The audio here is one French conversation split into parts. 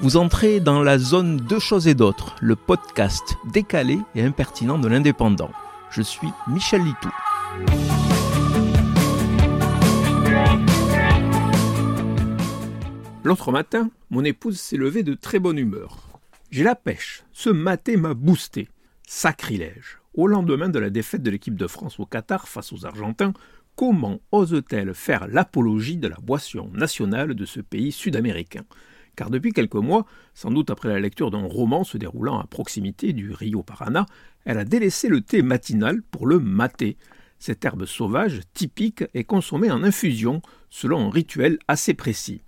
Vous entrez dans la zone Deux choses et d'autres, le podcast décalé et impertinent de l'indépendant. Je suis Michel Litou. L'autre matin, mon épouse s'est levée de très bonne humeur. J'ai la pêche. Ce maté m'a boosté. Sacrilège. Au lendemain de la défaite de l'équipe de France au Qatar face aux Argentins, comment ose-t-elle faire l'apologie de la boisson nationale de ce pays sud-américain? Car depuis quelques mois, sans doute après la lecture d'un roman se déroulant à proximité du Rio Parana, elle a délaissé le thé matinal pour le maté. Cette herbe sauvage, typique, est consommée en infusion, selon un rituel assez précis.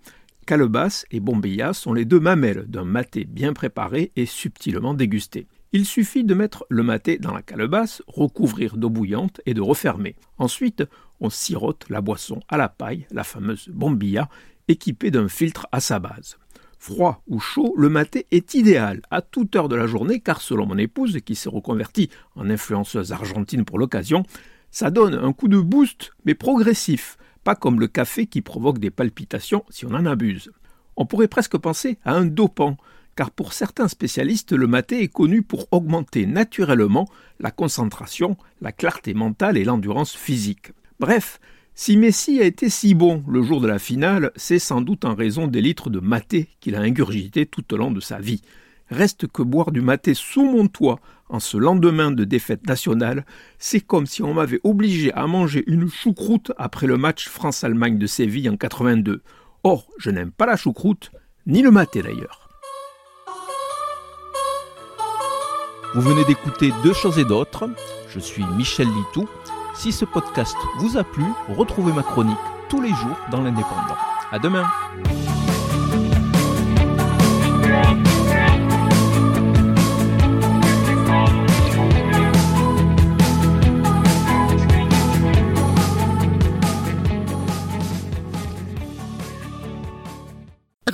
Calebasse et bombilla sont les deux mamelles d'un maté bien préparé et subtilement dégusté. Il suffit de mettre le maté dans la calebasse, recouvrir d'eau bouillante et de refermer. Ensuite, on sirote la boisson à la paille, la fameuse bombilla, équipée d'un filtre à sa base. Froid ou chaud, le maté est idéal à toute heure de la journée car selon mon épouse, qui s'est reconvertie en influenceuse argentine pour l'occasion, ça donne un coup de boost mais progressif, pas comme le café qui provoque des palpitations si on en abuse. On pourrait presque penser à un dopant, car pour certains spécialistes, le maté est connu pour augmenter naturellement la concentration, la clarté mentale et l'endurance physique. Bref, si Messi a été si bon le jour de la finale, c'est sans doute en raison des litres de maté qu'il a ingurgité tout au long de sa vie. Reste que boire du maté sous mon toit en ce lendemain de défaite nationale, c'est comme si on m'avait obligé à manger une choucroute après le match France-Allemagne de Séville en 82. Or, je n'aime pas la choucroute, ni le maté d'ailleurs. Vous venez d'écouter Deux choses et d'autres. Je suis Michel Litou. Si ce podcast vous a plu, retrouvez ma chronique tous les jours dans l'Indépendant. À demain!